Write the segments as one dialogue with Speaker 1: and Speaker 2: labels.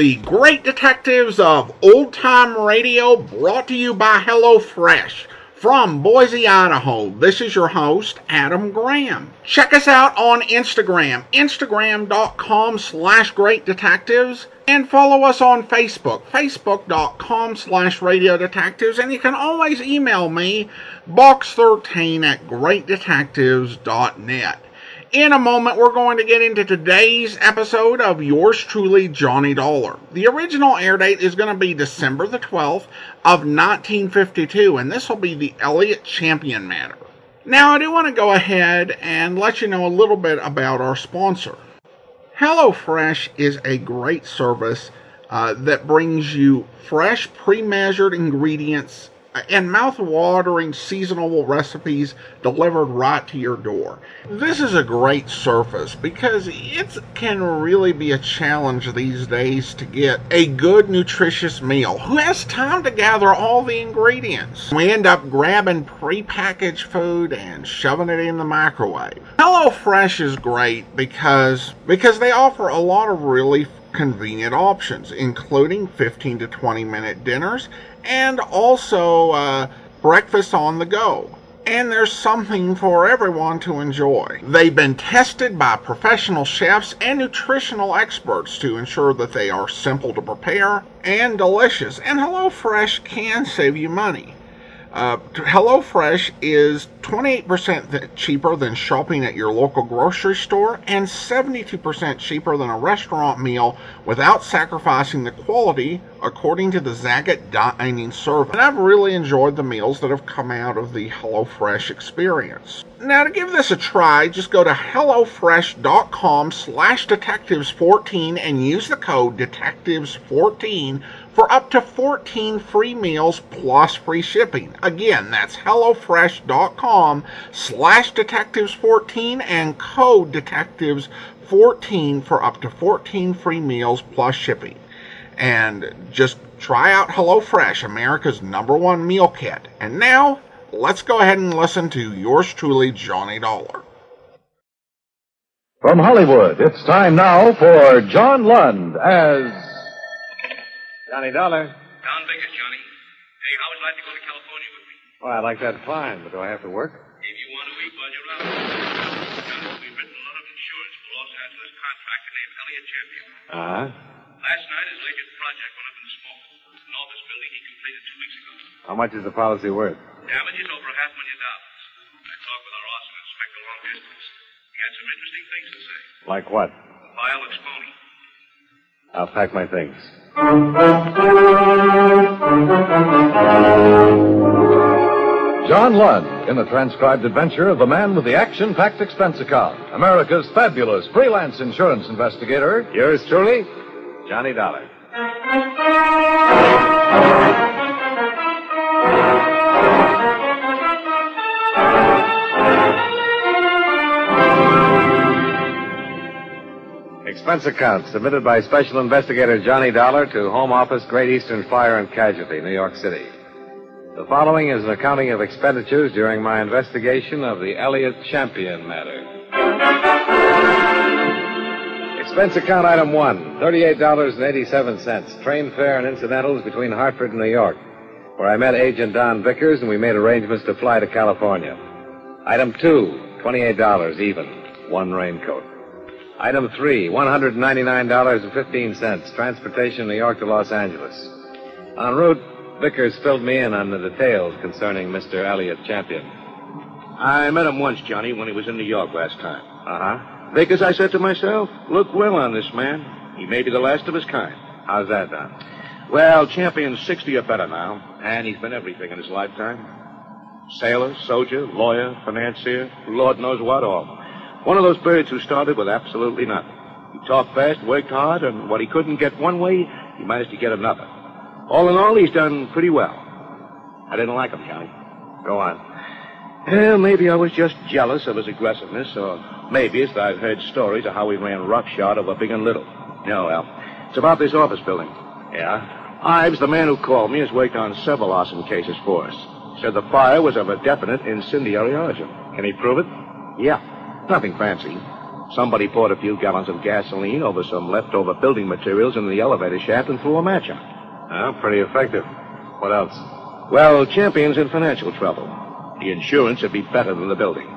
Speaker 1: The Great Detectives of Old Time Radio, brought to you by HelloFresh. From Boise, Idaho, this is your host, Adam Graham. Check us out on Instagram, instagram.com slash great detectives, and follow us on Facebook, facebook.com slash radio detectives, and you can always email me, box13 at greatdetectives.net. In a moment, we're going to get into today's episode of yours truly, Johnny Dollar. The original air date is going to be December the 12th of 1952, and this will be the Elliot Champion matter. Now, I do want to go ahead and let you know a little bit about our sponsor. HelloFresh is a great service uh, that brings you fresh, pre measured ingredients and mouth-watering seasonal recipes delivered right to your door. This is a great service because it can really be a challenge these days to get a good nutritious meal. Who has time to gather all the ingredients? We end up grabbing pre-packaged food and shoving it in the microwave. HelloFresh is great because because they offer a lot of really convenient options, including 15 to 20 minute dinners and also uh, breakfast on the go. And there's something for everyone to enjoy. They've been tested by professional chefs and nutritional experts to ensure that they are simple to prepare and delicious. And HelloFresh can save you money. Uh, HelloFresh is 28% cheaper than shopping at your local grocery store and 72% cheaper than a restaurant meal without sacrificing the quality, according to the Zagat Dining Survey. And I've really enjoyed the meals that have come out of the HelloFresh experience. Now, to give this a try, just go to HelloFresh.com slash Detectives14 and use the code Detectives14 for up to 14 free meals plus free shipping. Again, that's HelloFresh.com slash Detectives14 and code Detectives14 for up to 14 free meals plus shipping. And just try out HelloFresh, America's number one meal kit. And now, let's go ahead and listen to yours truly, Johnny Dollar.
Speaker 2: From Hollywood, it's time now for John Lund as
Speaker 3: Johnny Dollar.
Speaker 4: Don Vickers, Johnny. Hey, how would you like to go to California with me?
Speaker 3: Well, I like that fine, but do I have to work?
Speaker 4: If you want to eat while you're out. We've written a lot of insurance for Los Angeles contractor named Elliot Champion.
Speaker 3: Uh-huh.
Speaker 4: Last night, his latest project went up in smoke. An office building he completed two weeks ago.
Speaker 3: How much is the policy worth?
Speaker 4: Damages over a half million dollars. I talked with our arson inspector long distance. He had some interesting things to say.
Speaker 3: Like what?
Speaker 4: The file looks phony.
Speaker 3: I'll pack my things.
Speaker 2: John Lund in the transcribed adventure of the man with the action packed expense account, America's fabulous freelance insurance investigator.
Speaker 3: Yours truly, Johnny Dollar. Expense account submitted by Special Investigator Johnny Dollar to Home Office, Great Eastern Fire and Casualty, New York City. The following is an accounting of expenditures during my investigation of the Elliot Champion matter. Expense account item one, $38.87, train fare and incidentals between Hartford and New York, where I met Agent Don Vickers and we made arrangements to fly to California. Item two, $28 even, one raincoat. Item three, $199.15, transportation New York to Los Angeles. En route, Vickers filled me in on the details concerning Mr. Elliot Champion.
Speaker 5: I met him once, Johnny, when he was in New York last time.
Speaker 3: Uh huh.
Speaker 5: Vickers, I said to myself, look well on this man. He may be the last of his kind.
Speaker 3: How's that, Don?
Speaker 5: Well, Champion's 60 or better now, and he's been everything in his lifetime. Sailor, soldier, lawyer, financier, Lord knows what all. One of those birds who started with absolutely nothing. He talked fast, worked hard, and what he couldn't get one way, he managed to get another. All in all, he's done pretty well. I didn't like him, Johnny.
Speaker 3: Go on.
Speaker 5: Well, maybe I was just jealous of his aggressiveness, or maybe it's that I've heard stories of how he ran roughshod over big and little. No, well, it's about this office building.
Speaker 3: Yeah?
Speaker 5: Ives, the man who called me, has worked on several arson cases for us. Said the fire was of a definite incendiary origin.
Speaker 3: Can he prove it?
Speaker 5: Yeah. Nothing fancy. Somebody poured a few gallons of gasoline over some leftover building materials in the elevator shaft and threw a match out.
Speaker 3: Well, pretty effective. What else?
Speaker 5: Well, Champion's in financial trouble. The insurance would be better than the building.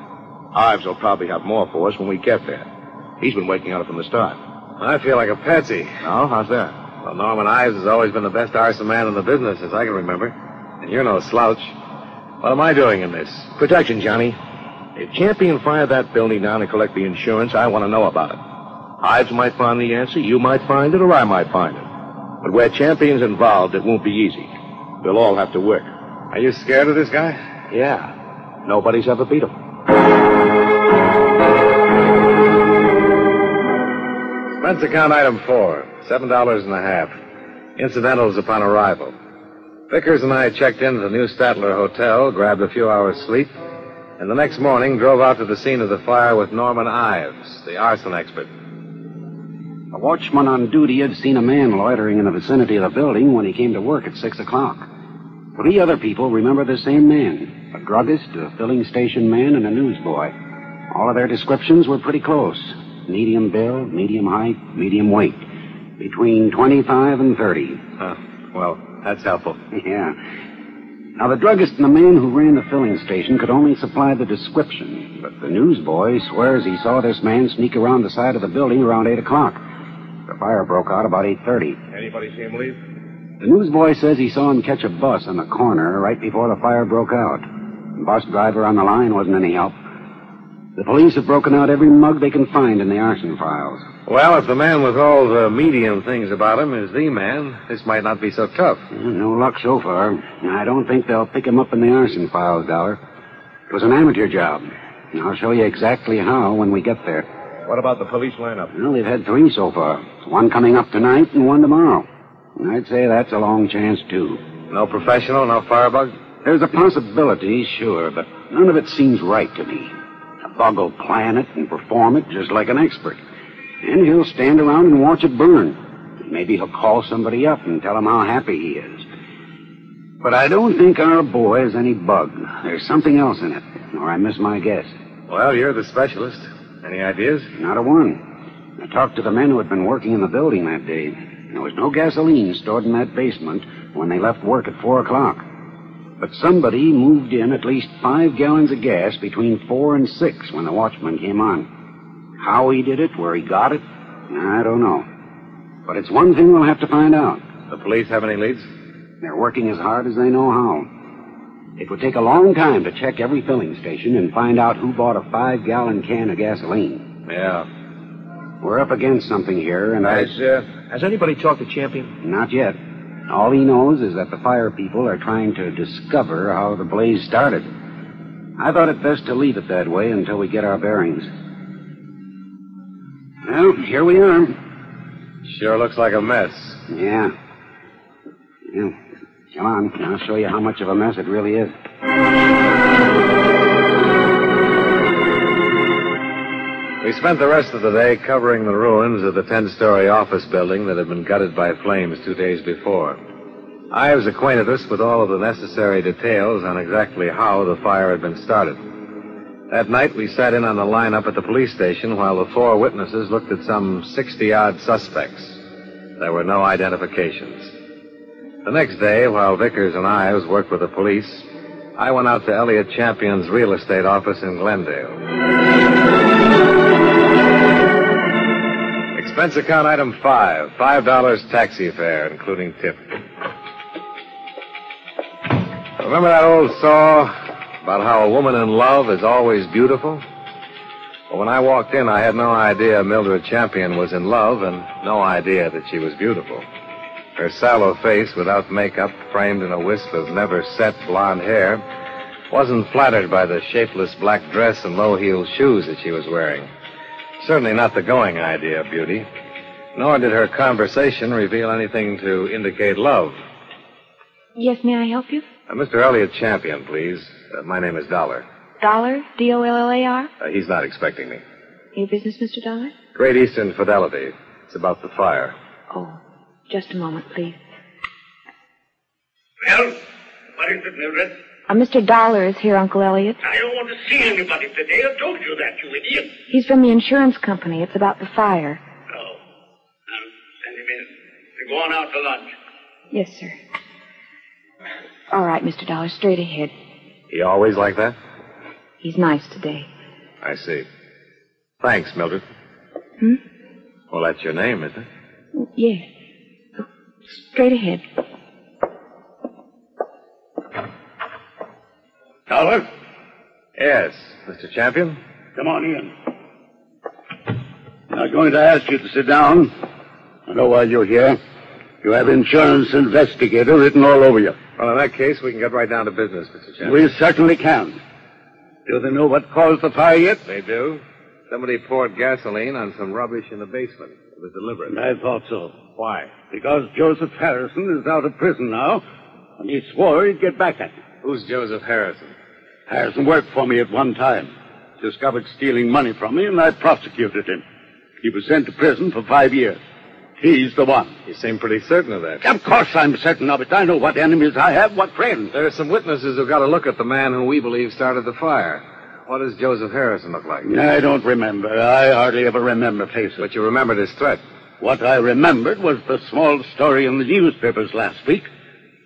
Speaker 5: Ives will probably have more for us when we get there. He's been working on it from the start.
Speaker 3: I feel like a patsy.
Speaker 5: Oh, how's that?
Speaker 3: Well, Norman Ives has always been the best arson man in the business, as I can remember. And you're no slouch. What am I doing in this?
Speaker 5: Protection, Johnny. If Champion fired that building down and collect the insurance, I want to know about it. Ives might find the answer, you might find it, or I might find it. But where Champion's involved, it won't be easy. We'll all have to work.
Speaker 3: Are you scared of this guy?
Speaker 5: Yeah. Nobody's ever beat him.
Speaker 3: Expense account item four, seven dollars and a half. Incidentals upon arrival. Vickers and I checked into the New Statler Hotel, grabbed a few hours sleep, and the next morning drove out to the scene of the fire with Norman Ives, the arson expert.
Speaker 6: A watchman on duty had seen a man loitering in the vicinity of the building when he came to work at six o'clock. Three other people remember the same man a druggist, a filling station man, and a newsboy. All of their descriptions were pretty close medium build, medium height, medium weight. Between 25 and 30.
Speaker 3: Huh. Well, that's helpful.
Speaker 6: Yeah. Now, the druggist and the man who ran the filling station could only supply the description, but the newsboy swears he saw this man sneak around the side of the building around 8 o'clock. The fire broke out about 8.30.
Speaker 5: Anybody see him leave?
Speaker 6: The newsboy says he saw him catch a bus on the corner right before the fire broke out. The bus driver on the line wasn't any help. The police have broken out every mug they can find in the arson files.
Speaker 3: Well, if the man with all the medium things about him is the man, this might not be so tough.
Speaker 6: No luck so far. I don't think they'll pick him up in the arson files, Dollar. It was an amateur job. I'll show you exactly how when we get there.
Speaker 5: What about the police lineup?
Speaker 6: Well, they've had three so far. One coming up tonight and one tomorrow. I'd say that's a long chance, too.
Speaker 3: No professional, no firebug?
Speaker 6: There's a possibility, sure, but none of it seems right to me. A bug will plan it and perform it just like an expert. And he'll stand around and watch it burn. Maybe he'll call somebody up and tell him how happy he is. But I don't think our boy is any bug. There's something else in it, or I miss my guess.
Speaker 3: Well, you're the specialist. Any ideas?
Speaker 6: Not a one. I talked to the men who had been working in the building that day. There was no gasoline stored in that basement when they left work at four o'clock. But somebody moved in at least five gallons of gas between four and six when the watchman came on. How he did it, where he got it, I don't know. But it's one thing we'll have to find out.
Speaker 3: The police have any leads?
Speaker 6: They're working as hard as they know how. It would take a long time to check every filling station and find out who bought a five gallon can of gasoline.
Speaker 3: Yeah.
Speaker 6: We're up against something here, and I.
Speaker 5: Uh, has anybody talked to Champion?
Speaker 6: Not yet. All he knows is that the fire people are trying to discover how the blaze started. I thought it best to leave it that way until we get our bearings. Well, here we are.
Speaker 3: Sure looks like a mess.
Speaker 6: Yeah. Yeah. Come on, I'll show you how much of a mess it really is.
Speaker 3: We spent the rest of the day covering the ruins of the 10 story office building that had been gutted by flames two days before. Ives acquainted us with all of the necessary details on exactly how the fire had been started. That night, we sat in on the lineup at the police station while the four witnesses looked at some 60 odd suspects. There were no identifications. The next day, while Vickers and Ives worked with the police, I went out to Elliot Champion's real estate office in Glendale. Expense account item five. Five dollars taxi fare, including tip. Remember that old saw about how a woman in love is always beautiful? Well, when I walked in, I had no idea Mildred Champion was in love and no idea that she was beautiful. Her sallow face, without makeup, framed in a wisp of never set blonde hair, wasn't flattered by the shapeless black dress and low heeled shoes that she was wearing. Certainly not the going idea of beauty. Nor did her conversation reveal anything to indicate love.
Speaker 7: Yes, may I help you?
Speaker 3: Uh, Mr. Elliot Champion, please. Uh, my name is Dollar.
Speaker 7: Dollar? D O L L A R?
Speaker 3: Uh, he's not expecting me.
Speaker 7: Your business, Mr. Dollar?
Speaker 3: Great Eastern Fidelity. It's about the fire.
Speaker 7: Oh, just a moment, please.
Speaker 4: Well, what is it, Mildred?
Speaker 7: Uh, Mr. Dollar is here, Uncle Elliot.
Speaker 4: I don't want to see anybody today. I told you that, you idiot.
Speaker 7: He's from the insurance company. It's about the fire.
Speaker 4: Oh. Now, send him in. They're going out to lunch.
Speaker 7: Yes, sir. All right, Mr. Dollar, straight ahead.
Speaker 3: He always like that?
Speaker 7: He's nice today.
Speaker 3: I see. Thanks, Mildred.
Speaker 7: Hmm?
Speaker 3: Well, that's your name, isn't it?
Speaker 7: Yes. Straight ahead.
Speaker 8: Dollar,
Speaker 3: Yes, Mr. Champion.
Speaker 8: come on in. I'm not going to ask you to sit down. I know why you're here. You have insurance investigator written all over you.
Speaker 3: Well, in that case, we can get right down to business, Mr. Champion.
Speaker 8: We certainly can. Do they know what caused the fire yet?
Speaker 3: They do. Somebody poured gasoline on some rubbish in the basement. It was deliberate.
Speaker 8: I thought so.
Speaker 3: Why?
Speaker 8: Because Joseph Harrison is out of prison now, and he swore he'd get back at you.
Speaker 3: Who's Joseph Harrison?
Speaker 8: Harrison worked for me at one time. Discovered stealing money from me, and I prosecuted him. He was sent to prison for five years. He's the one.
Speaker 3: You seem pretty certain of that.
Speaker 8: Of course I'm certain of it. I know what enemies I have, what friends.
Speaker 3: There are some witnesses who've got to look at the man who we believe started the fire. What does Joseph Harrison look like?
Speaker 8: I don't remember. I hardly ever remember faces.
Speaker 3: But you remembered his threat.
Speaker 8: What I remembered was the small story in the newspapers last week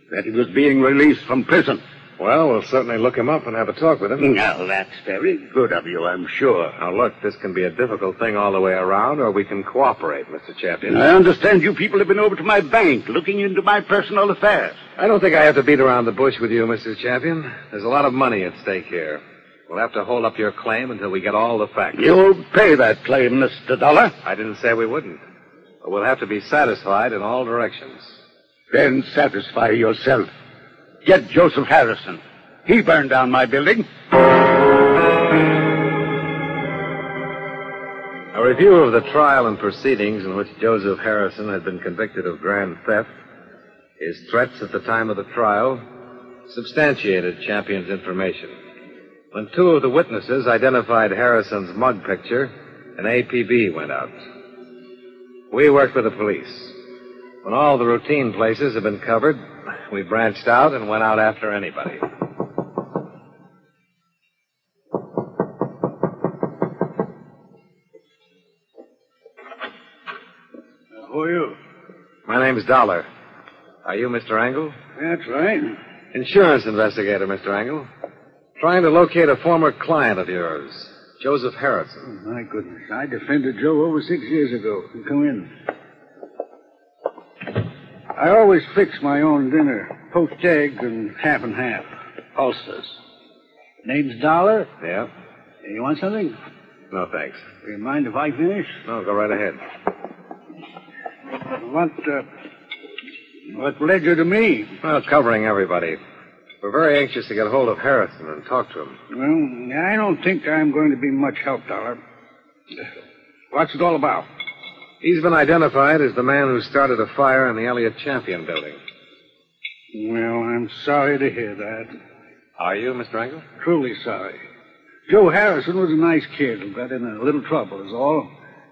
Speaker 8: that he was being released from prison.
Speaker 3: Well, we'll certainly look him up and have a talk with him.
Speaker 8: Now, that's very good of you, I'm sure.
Speaker 3: Now, look, this can be a difficult thing all the way around, or we can cooperate, Mr. Champion.
Speaker 8: I understand you people have been over to my bank looking into my personal affairs.
Speaker 3: I don't think I have to beat around the bush with you, Mr. Champion. There's a lot of money at stake here. We'll have to hold up your claim until we get all the facts.
Speaker 8: You'll pay that claim, Mr. Dollar.
Speaker 3: I didn't say we wouldn't. But we'll have to be satisfied in all directions.
Speaker 8: Then satisfy yourself. Get Joseph Harrison. He burned down my building.
Speaker 3: A review of the trial and proceedings in which Joseph Harrison had been convicted of grand theft, his threats at the time of the trial, substantiated Champion's information. When two of the witnesses identified Harrison's mug picture, an APB went out. We worked with the police. When all the routine places had been covered, we branched out and went out after anybody.
Speaker 8: Who are you?
Speaker 3: My name's Dollar. Are you Mr. Angle?
Speaker 8: That's right.
Speaker 3: Insurance investigator, Mr. Angle. Trying to locate a former client of yours, Joseph Harrison.
Speaker 8: Oh, my goodness. I defended Joe over six years ago. Come in. I always fix my own dinner. Poached eggs and half and half. Ulcers. Name's Dollar.
Speaker 3: Yeah?
Speaker 8: You want something?
Speaker 3: No, thanks.
Speaker 8: Do you mind if I finish?
Speaker 3: No, go right ahead.
Speaker 8: What, uh, what led you to me?
Speaker 3: Well, covering everybody. We're very anxious to get hold of Harrison and talk to him.
Speaker 8: Well, I don't think I'm going to be much help, Dollar. What's it all about?
Speaker 3: He's been identified as the man who started a fire in the Elliot Champion building.
Speaker 8: Well, I'm sorry to hear that.
Speaker 3: Are you, Mr. Angle?
Speaker 8: Truly sorry. Joe Harrison was a nice kid who got in a little trouble, is all.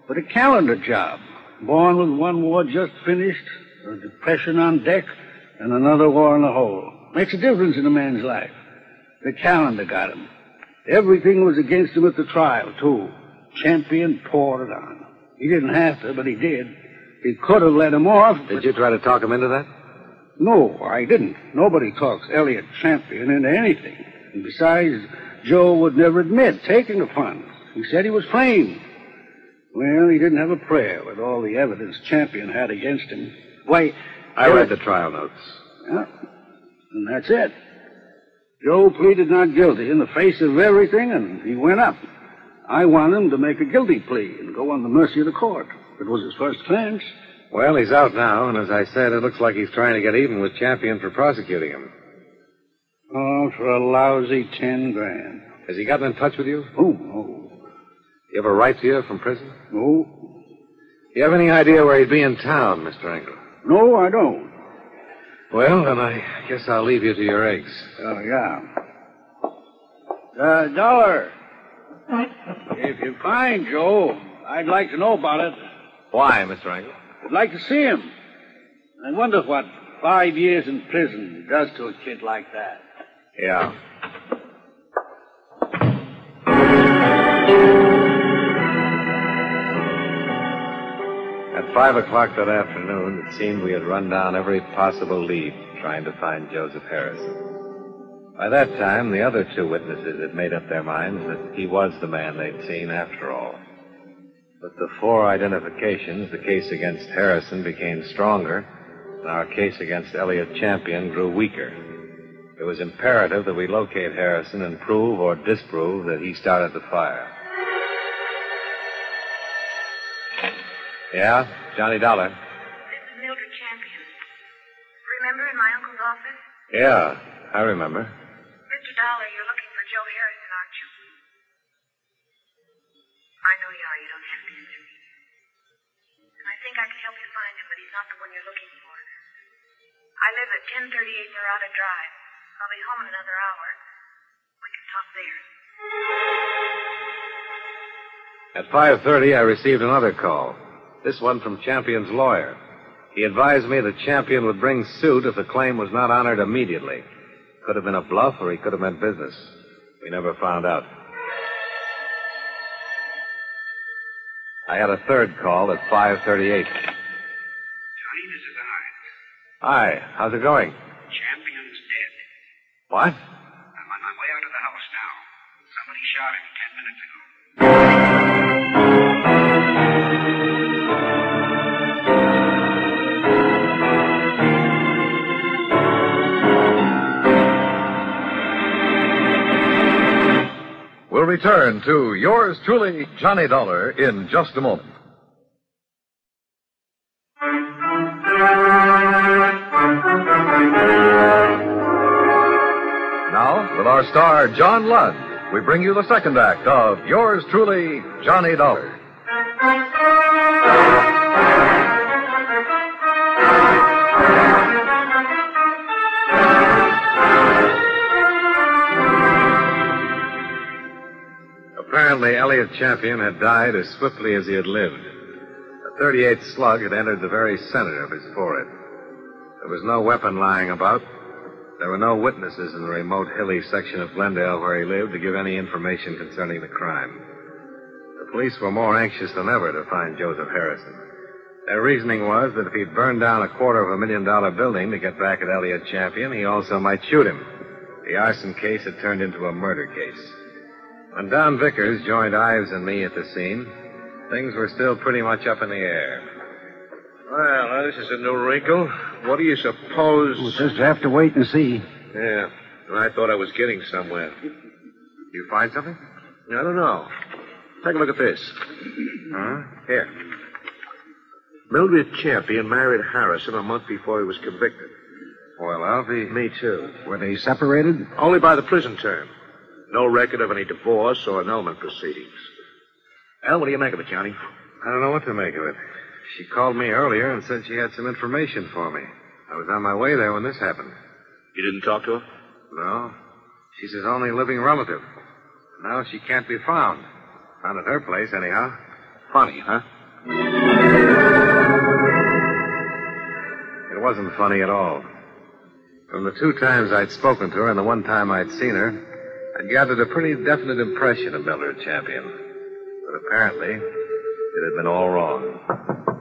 Speaker 8: But a calendar job. Born with one war just finished, a depression on deck, and another war in the hole. Makes a difference in a man's life. The calendar got him. Everything was against him at the trial, too. Champion poured it on. He didn't have to, but he did. He could have let him off.
Speaker 3: Did you try to talk him into that?
Speaker 8: No, I didn't. Nobody talks Elliot Champion into anything. And besides, Joe would never admit taking the funds. He said he was framed. Well, he didn't have a prayer with all the evidence Champion had against him. Why,
Speaker 3: I read the trial notes.
Speaker 8: Yeah, and that's it. Joe pleaded not guilty in the face of everything, and he went up. I want him to make a guilty plea and go on the mercy of the court. It was his first offense.
Speaker 3: Well, he's out now, and as I said, it looks like he's trying to get even with Champion for prosecuting him.
Speaker 8: Oh, for a lousy ten grand.
Speaker 3: Has he gotten in touch with you?
Speaker 8: Oh, no.
Speaker 3: You have a right to you from prison?
Speaker 8: No.
Speaker 3: Do you have any idea where he'd be in town, Mr. Angle?
Speaker 8: No, I don't.
Speaker 3: Well, then I guess I'll leave you to your eggs.
Speaker 8: Oh, yeah. Uh, Dollar. If you find Joe, I'd like to know about it.
Speaker 3: Why, Mr. Angle?
Speaker 8: I'd like to see him. I wonder what five years in prison does to a kid like that.
Speaker 3: Yeah. At five o'clock that afternoon, it seemed we had run down every possible lead trying to find Joseph Harrison. By that time, the other two witnesses had made up their minds that he was the man they'd seen after all. With the four identifications, the case against Harrison became stronger, and our case against Elliot Champion grew weaker. It was imperative that we locate Harrison and prove or disprove that he started the fire. Yeah, Johnny Dollar.
Speaker 9: This is Mildred Champion. Remember in my uncle's office?
Speaker 3: Yeah, I remember.
Speaker 9: I live at 1038 Norada Drive. I'll be home in another hour. We can talk there.
Speaker 3: At 5.30, I received another call. This one from Champion's lawyer. He advised me that Champion would bring suit if the claim was not honored immediately. Could have been a bluff, or he could have meant business. We never found out. I had a third call at 5.38. Hi, how's it going?
Speaker 10: Champion's dead.
Speaker 3: What?
Speaker 10: I'm on my way out of the house now. Somebody shot him ten minutes ago.
Speaker 2: We'll return to yours truly, Johnny Dollar, in just a moment. Our star, John Lund, we bring you the second act of yours truly, Johnny Dollar.
Speaker 3: Apparently, Elliot Champion had died as swiftly as he had lived. A 38 slug had entered the very center of his forehead. There was no weapon lying about. There were no witnesses in the remote hilly section of Glendale where he lived to give any information concerning the crime. The police were more anxious than ever to find Joseph Harrison. Their reasoning was that if he'd burned down a quarter of a million dollar building to get back at Elliot Champion, he also might shoot him. The arson case had turned into a murder case. When Don Vickers joined Ives and me at the scene, things were still pretty much up in the air.
Speaker 5: Well, now, this is a new wrinkle. What do you suppose?
Speaker 6: We'll just have to wait and see.
Speaker 5: Yeah, and I thought I was getting somewhere.
Speaker 3: You find something?
Speaker 5: I don't know. Take a look at this.
Speaker 3: Huh?
Speaker 5: Here. Mildred Champion married Harrison a month before he was convicted.
Speaker 3: Well, I'll be.
Speaker 5: Me, too.
Speaker 6: Were they separated?
Speaker 5: Only by the prison term. No record of any divorce or annulment proceedings. Well, what do you make of it, Johnny?
Speaker 3: I don't know what to make of it. She called me earlier and said she had some information for me. I was on my way there when this happened.
Speaker 5: You didn't talk to her?
Speaker 3: No. She's his only living relative. Now she can't be found. Found at her place, anyhow.
Speaker 5: Funny, huh?
Speaker 3: It wasn't funny at all. From the two times I'd spoken to her and the one time I'd seen her, I'd gathered a pretty definite impression of Mildred Champion. But apparently, it had been all wrong.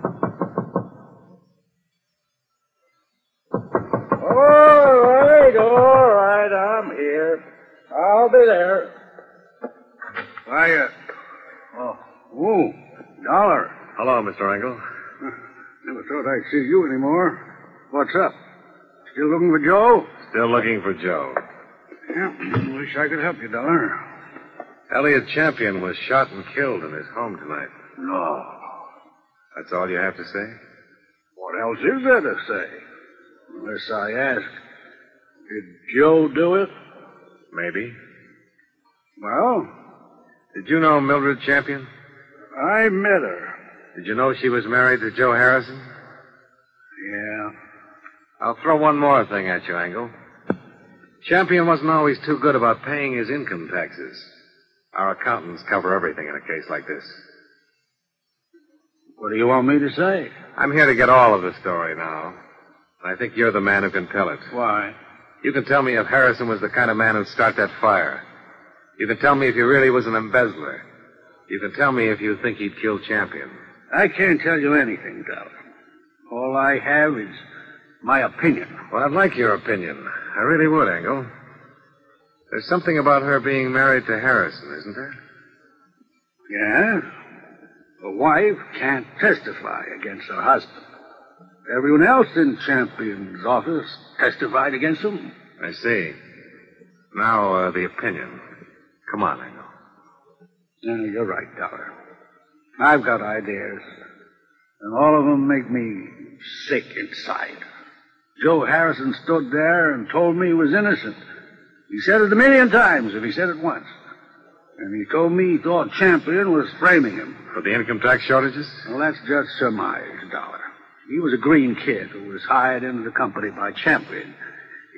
Speaker 8: I'll there. Uh, oh, ooh, dollar.
Speaker 3: Hello, Mr. Engel.
Speaker 8: Never thought I'd see you anymore. What's up? Still looking for Joe?
Speaker 3: Still looking for Joe.
Speaker 8: Yeah, wish I could help you, Dollar.
Speaker 3: Elliot Champion was shot and killed in his home tonight.
Speaker 8: No.
Speaker 3: That's all you have to say?
Speaker 8: What else is there to say? Unless I ask, did Joe do it?
Speaker 3: Maybe.
Speaker 8: Well,
Speaker 3: Did you know Mildred Champion?
Speaker 8: I met her.
Speaker 3: Did you know she was married to Joe Harrison?
Speaker 8: Yeah.
Speaker 3: I'll throw one more thing at you, Engel. Champion wasn't always too good about paying his income taxes. Our accountants cover everything in a case like this.
Speaker 8: What do you want me to say?
Speaker 3: I'm here to get all of the story now. I think you're the man who can tell it.
Speaker 8: Why?
Speaker 3: You can tell me if Harrison was the kind of man who'd start that fire. You can tell me if he really was an embezzler. You can tell me if you think he'd kill Champion.
Speaker 8: I can't tell you anything, Dollar. All I have is my opinion.
Speaker 3: Well, I'd like your opinion. I really would, Engel. There's something about her being married to Harrison, isn't there?
Speaker 8: Yeah? A wife can't testify against her husband. Everyone else in Champion's office testified against him.
Speaker 3: I see. Now, uh, the opinion. Come on, Engel.
Speaker 8: Yeah, you're right, Dollar. I've got ideas, and all of them make me sick inside. Joe Harrison stood there and told me he was innocent. He said it a million times if he said it once. And he told me he thought Champion was framing him.
Speaker 3: For the income tax shortages?
Speaker 8: Well, that's just surmise, Dollar. He was a green kid who was hired into the company by Champion.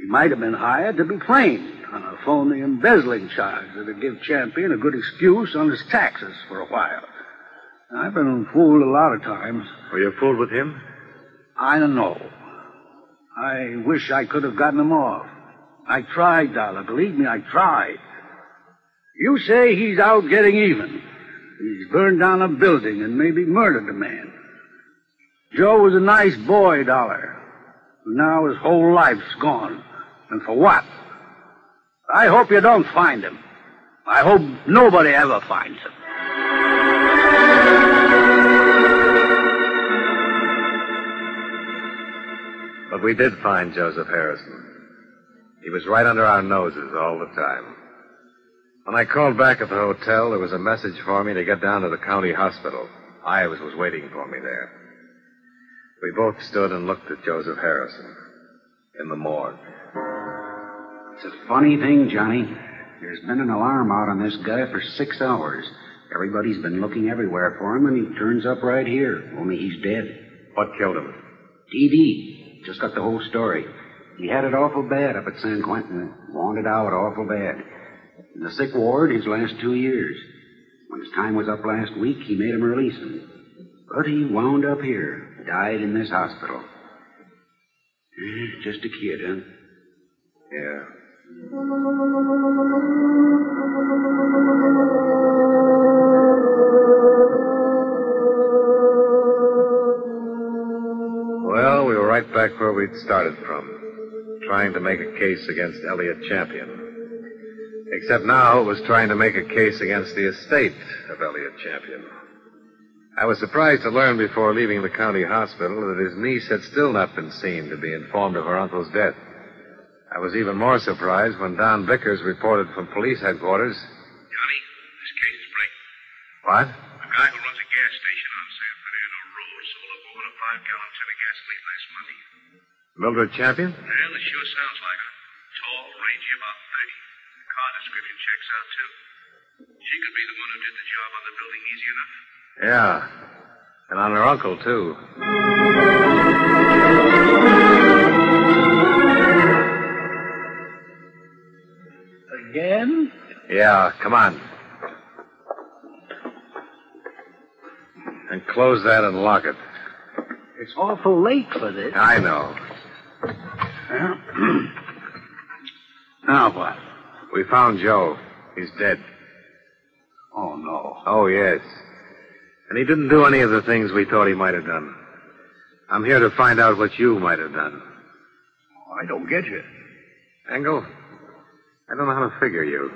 Speaker 8: He might have been hired to be framed on a phony embezzling charge that'd give Champion a good excuse on his taxes for a while. I've been fooled a lot of times.
Speaker 3: Were you fooled with him?
Speaker 8: I don't know. I wish I could have gotten him off. I tried, Dollar. Believe me, I tried. You say he's out getting even. He's burned down a building and maybe murdered a man. Joe was a nice boy, Dollar. Now his whole life's gone. And for what? I hope you don't find him. I hope nobody ever finds him.
Speaker 3: But we did find Joseph Harrison. He was right under our noses all the time. When I called back at the hotel, there was a message for me to get down to the county hospital. Ives was waiting for me there. We both stood and looked at Joseph Harrison in the morgue.
Speaker 6: It's a funny thing, Johnny. There's been an alarm out on this guy for six hours. Everybody's been looking everywhere for him, and he turns up right here. Only he's dead.
Speaker 3: What killed him?
Speaker 6: TB. Just got the whole story. He had it awful bad up at San Quentin. Wanted out awful bad. In the sick ward his last two years. When his time was up last week, he made him release him. But he wound up here. Died in this hospital. Eh, Just a kid, huh?
Speaker 3: Yeah. Well, we were right back where we'd started from, trying to make a case against Elliot Champion. Except now it was trying to make a case against the estate of Elliot Champion. I was surprised to learn before leaving the county hospital that his niece had still not been seen to be informed of her uncle's death. I was even more surprised when Don Vickers reported from police headquarters.
Speaker 4: Johnny, this case is breaking.
Speaker 3: What?
Speaker 4: A guy who runs a gas station on San Fernando Road sold a woman a five-gallon tin of gasoline last Monday.
Speaker 3: Mildred Champion?
Speaker 4: Well, it sure sounds like her. Tall, rangy, about 30. The car description checks out, too. She could be the one who did the job on the building easy enough.
Speaker 3: Yeah. And on her uncle, too.
Speaker 8: Again?
Speaker 3: Yeah, come on. And close that and lock it.
Speaker 8: It's awful late for this.
Speaker 3: I know.
Speaker 8: now what?
Speaker 3: We found Joe. He's dead.
Speaker 8: Oh, no.
Speaker 3: Oh, yes. And he didn't do any of the things we thought he might have done. I'm here to find out what you might have done.
Speaker 8: I don't get you.
Speaker 3: Engel, I don't know how to figure you.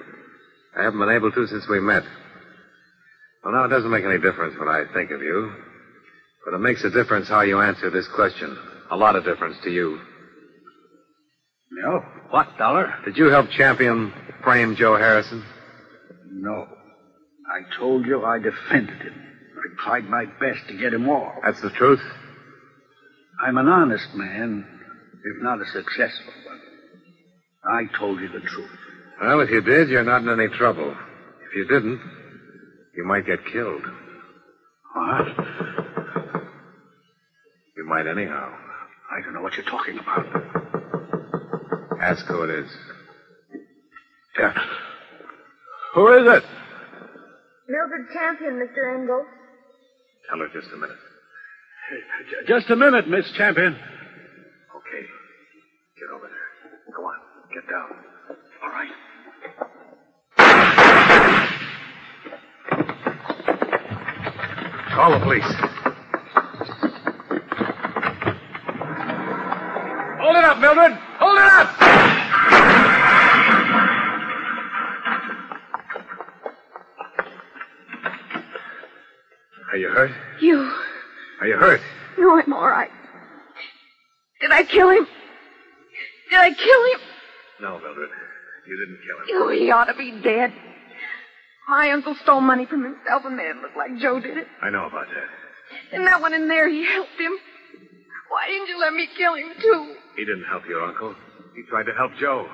Speaker 3: I haven't been able to since we met. Well, now it doesn't make any difference what I think of you. But it makes a difference how you answer this question. A lot of difference to you.
Speaker 8: No. What, Dollar?
Speaker 3: Did you help Champion frame Joe Harrison?
Speaker 8: No. I told you I defended him. I tried my best to get him off.
Speaker 3: That's the truth?
Speaker 8: I'm an honest man, if not a successful one. I told you the truth.
Speaker 3: Well, if you did, you're not in any trouble. If you didn't, you might get killed.
Speaker 8: What?
Speaker 3: You might anyhow.
Speaker 8: I don't know what you're talking about.
Speaker 3: Ask who it is.
Speaker 8: Yeah. Who is it?
Speaker 9: Mildred Champion, Mr. Engel.
Speaker 3: Tell her just a minute.
Speaker 8: Just a minute, Miss Champion.
Speaker 3: Okay. Get over there. Go on. Get down.
Speaker 8: All right.
Speaker 3: Call the police.
Speaker 11: Hold it up, Mildred! Hold it up!
Speaker 3: Are you hurt?
Speaker 7: You.
Speaker 3: Are you hurt?
Speaker 7: No, I'm all right. Did I kill him? Did I kill him?
Speaker 3: No, Mildred. You didn't kill him.
Speaker 7: Oh, he ought to be dead. My uncle stole money from himself and made it look like Joe did it.
Speaker 3: I know about that.
Speaker 7: And that one in there, he helped him. Why didn't you let me kill him, too?
Speaker 3: He didn't help your uncle. He tried to help Joe.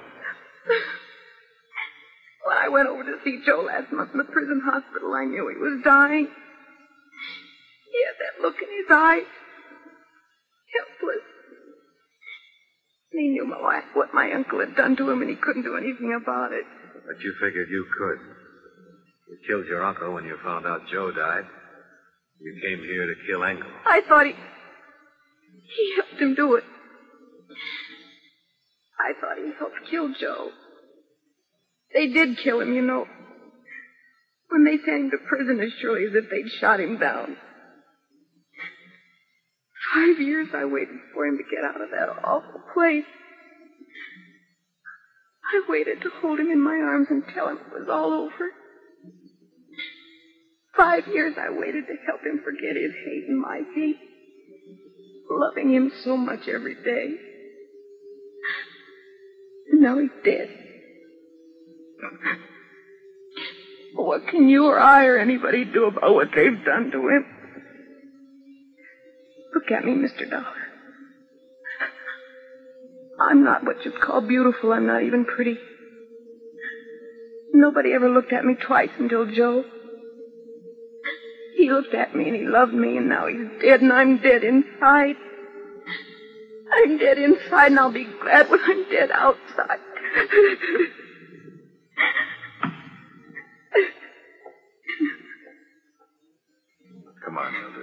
Speaker 7: When I went over to see Joe last month in the prison hospital, I knew he was dying. He had that look in his eyes. Helpless. He knew my, what my uncle had done to him, and he couldn't do anything about it.
Speaker 12: But you figured you could. You killed your uncle when you found out Joe died. You came here to kill Engel.
Speaker 7: I thought he. He helped him do it. I thought he helped kill Joe. They did kill him, you know. When they sent him to prison as surely as if they'd shot him down. Five years I waited for him to get out of that awful place. I waited to hold him in my arms and tell him it was all over. Five years I waited to help him forget his hate and my hate. Loving him so much every day. And now he's dead. What can you or I or anybody do about what they've done to him? Look at me, Mr. Dollar. I'm not what you'd call beautiful. I'm not even pretty. Nobody ever looked at me twice until Joe. He looked at me and he loved me, and now he's dead, and I'm dead inside. I'm dead inside, and I'll be glad when I'm dead outside.
Speaker 3: Come on, Mildred.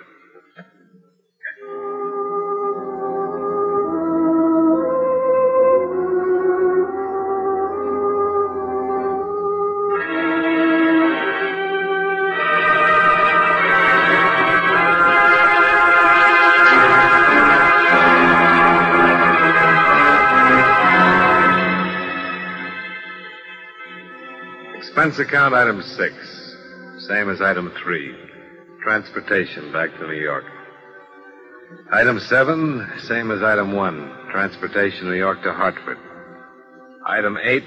Speaker 3: Expense account item six. Same as item three. Transportation back to New York. Item seven, same as item one. Transportation New York to Hartford. Item eight,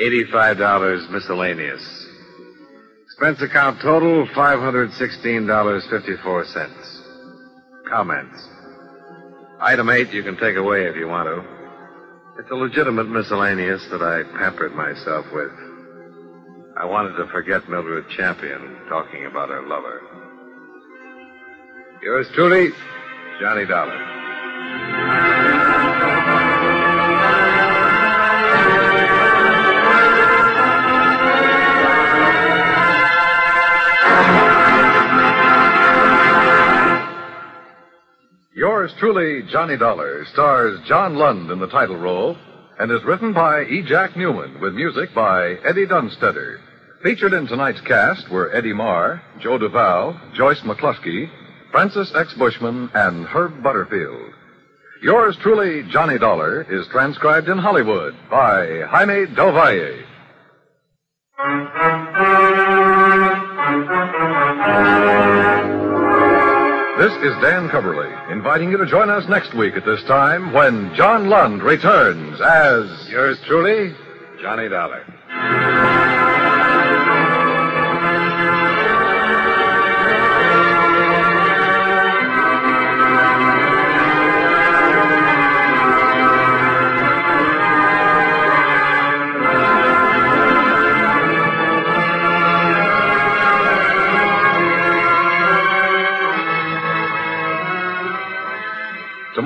Speaker 3: $85 miscellaneous. Expense account total, $516.54. Comments. Item eight you can take away if you want to. It's a legitimate miscellaneous that I pampered myself with. I wanted to forget Mildred Champion talking about her lover. Yours truly, Johnny Dollar.
Speaker 13: Yours truly, Johnny Dollar, stars John Lund in the title role and is written by E. Jack Neuman with music by Eddie Dunstedter. Featured in tonight's cast were Eddie Marr, Joe Duval, Joyce McCluskey, Francis X. Bushman, and Herb Butterfield. Yours truly, Johnny Dollar, is transcribed in Hollywood by Jaime Del Valle. This is Dan Cubberly, inviting you to join us next week at this time when John Lund returns as.
Speaker 3: Yours truly, Johnny Dollar.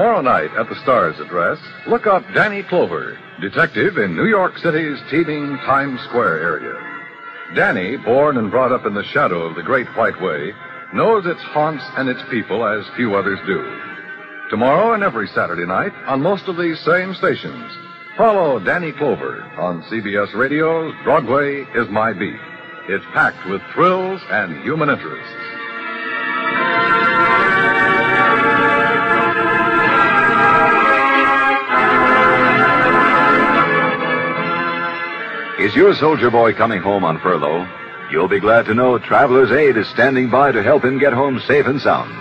Speaker 13: Tomorrow night at the Star's address, look up Danny Clover, detective in New York City's teeming Times Square area. Danny, born and brought up in the shadow of the Great White Way, knows its haunts and its people as few others do. Tomorrow and every Saturday night on most of these same stations, Follow Danny Clover on CBS Radio's Broadway is My Beat. It's packed with thrills and human interest.
Speaker 14: Is your soldier boy coming home on furlough? You'll be glad to know Traveler's Aid is standing by to help him get home safe and sound.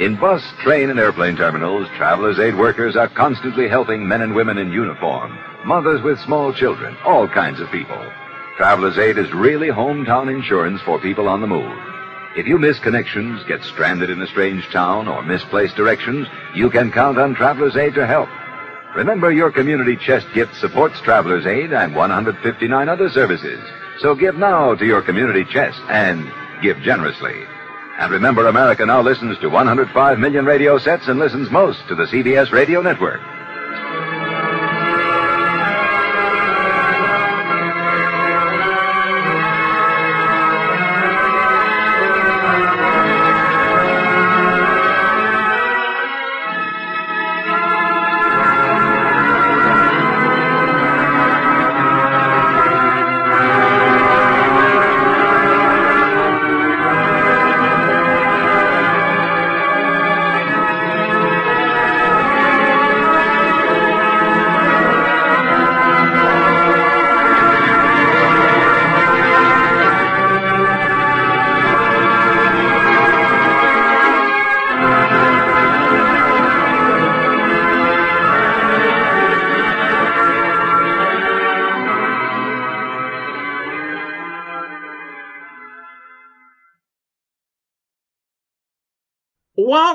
Speaker 14: In bus, train, and airplane terminals, Traveler's Aid workers are constantly helping men and women in uniform, mothers with small children, all kinds of people. Traveler's Aid is really hometown insurance for people on the move. If you miss connections, get stranded in a strange town, or misplace directions, you can count on Traveler's Aid to help. Remember, your community chest gift supports Traveler's Aid and 159 other services. So give now to your community chest and give generously. And remember, America now listens to 105 million radio sets and listens most to the CBS radio network.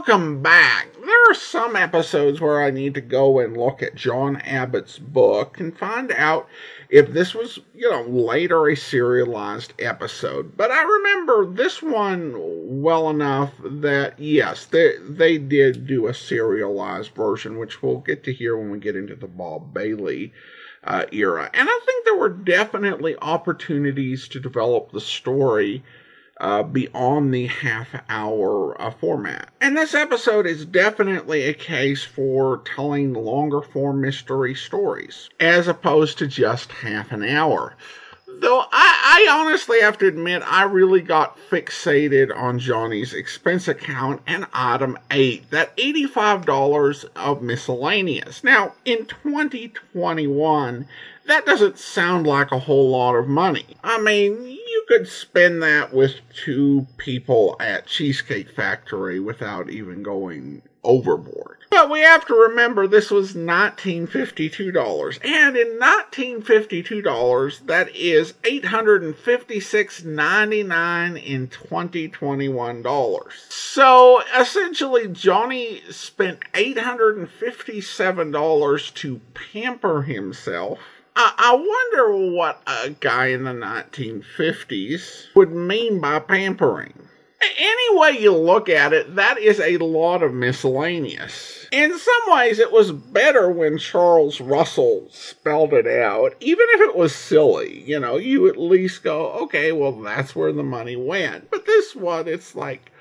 Speaker 1: Welcome back. There are some episodes where I need to go and look at John Abbott's book and find out if this was, you know, later a serialized episode. But I remember this one well enough that, yes, they, they did do a serialized version, which we'll get to hear when we get into the Bob Bailey uh, era. And I think there were definitely opportunities to develop the story uh, beyond the half hour uh, format. And this episode is definitely a case for telling longer form mystery stories, as opposed to just half an hour. Though I, I honestly have to admit, I really got fixated on Johnny's expense account and item 8, that $85 of miscellaneous. Now, in 2021, that doesn't sound like a whole lot of money. I mean, could spend that with two people at Cheesecake Factory without even going overboard. But we have to remember this was $1952. And in $1952, that is $856.99 in 2021 dollars. So essentially, Johnny spent $857 to pamper himself I, wonder what a guy in the 1950s would mean by pampering. Any way you look at it, that is a lot of miscellaneous. In some ways, it was better when Charles Russell spelled it out, even if it was silly. You know, you at least go, okay, well, that's where the money went. But this one, it's like,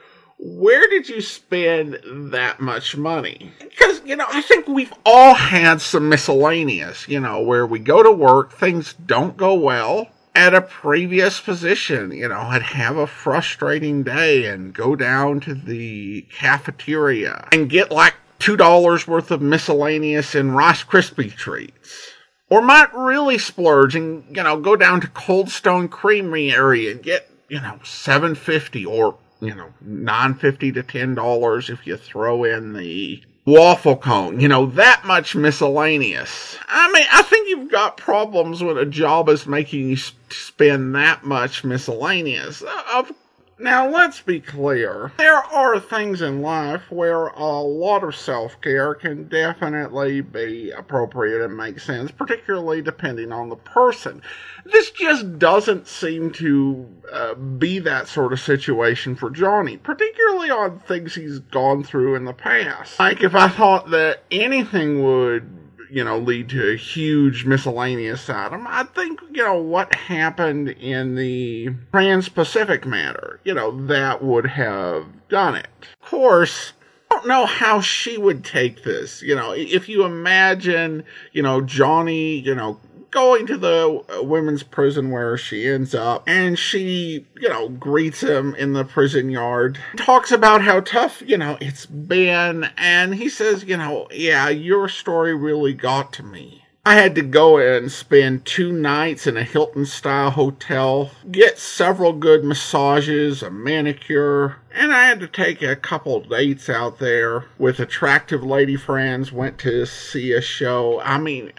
Speaker 1: where did you spend that much money? Because, you know, I think we've all had some miscellaneous, you know, where we go to work, things don't go well at a previous position, you know, I'd have a frustrating day and go down to the cafeteria and get like $2 worth of miscellaneous and Rice Krispie treats. Or might really splurge and, you know, go down to Cold Stone Creamery area and get, you know, 750 or you know, nine fifty to ten dollars if you throw in the waffle cone. You know, that much miscellaneous. I mean, I think you've got problems when a job is making you spend that much miscellaneous. Uh, of now, let's be clear. There are things in life where a lot of self care can definitely be appropriate and make sense, particularly depending on the person. This just doesn't seem to uh, be that sort of situation for Johnny, particularly on things he's gone through in the past. Like, if I thought that anything would you know, lead to a huge miscellaneous item. I think, you know, what happened in the Trans Pacific matter, you know, that would have done it. Of course, I don't know how she would take this. You know, if you imagine, you know, Johnny, you know, going to the uh, women's prison where she ends up and she, you know, greets him in the prison yard, talks about how tough, you know, it's been. And he says, you know, yeah, your story really got to me. I had to go and spend two nights in a Hilton style hotel, get several good massages, a manicure, and I had to take a couple dates out there with attractive lady friends, went to see a show. I mean,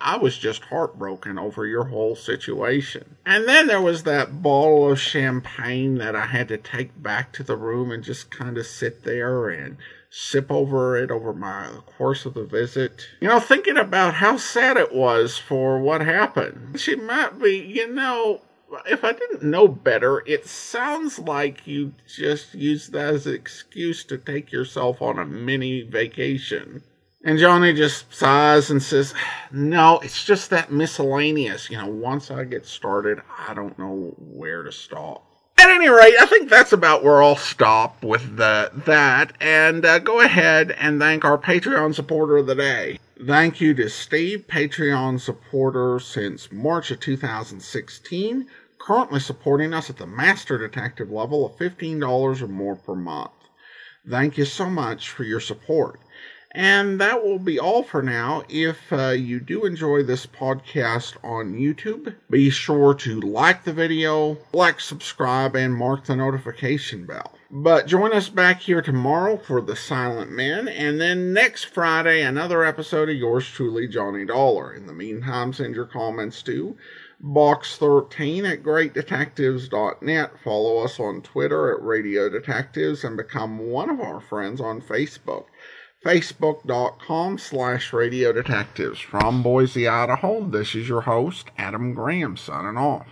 Speaker 1: I was just heartbroken over your whole situation. And then there was that bottle of champagne that I had to take back to the room and just kind of sit there and sip over it over my course of the visit. You know, thinking about how sad it was for what happened. She might be, you know, if I didn't know better, it sounds like you just used that as an excuse to take yourself on a mini vacation. And Johnny just sighs and says, No, it's just that miscellaneous. You know, once I get started, I don't know where to stop. At any rate, I think that's about where I'll stop with the, that and uh, go ahead and thank our Patreon supporter of the day. Thank you to Steve, Patreon supporter since March of 2016, currently supporting us at the Master Detective level of $15 or more per month. Thank you so much for your support. And that will be all for now. If uh, you do enjoy this podcast on YouTube, be sure to like the video, like, subscribe, and mark the notification bell. But join us back here tomorrow for The Silent Men, and then next Friday, another episode of yours truly, Johnny Dollar. In the meantime, send your comments to box13 at greatdetectives.net. Follow us on Twitter at Radio Detectives and become one of our friends on Facebook facebook.com slash radio detectives. From Boise, Idaho, this is your host, Adam Graham, signing off.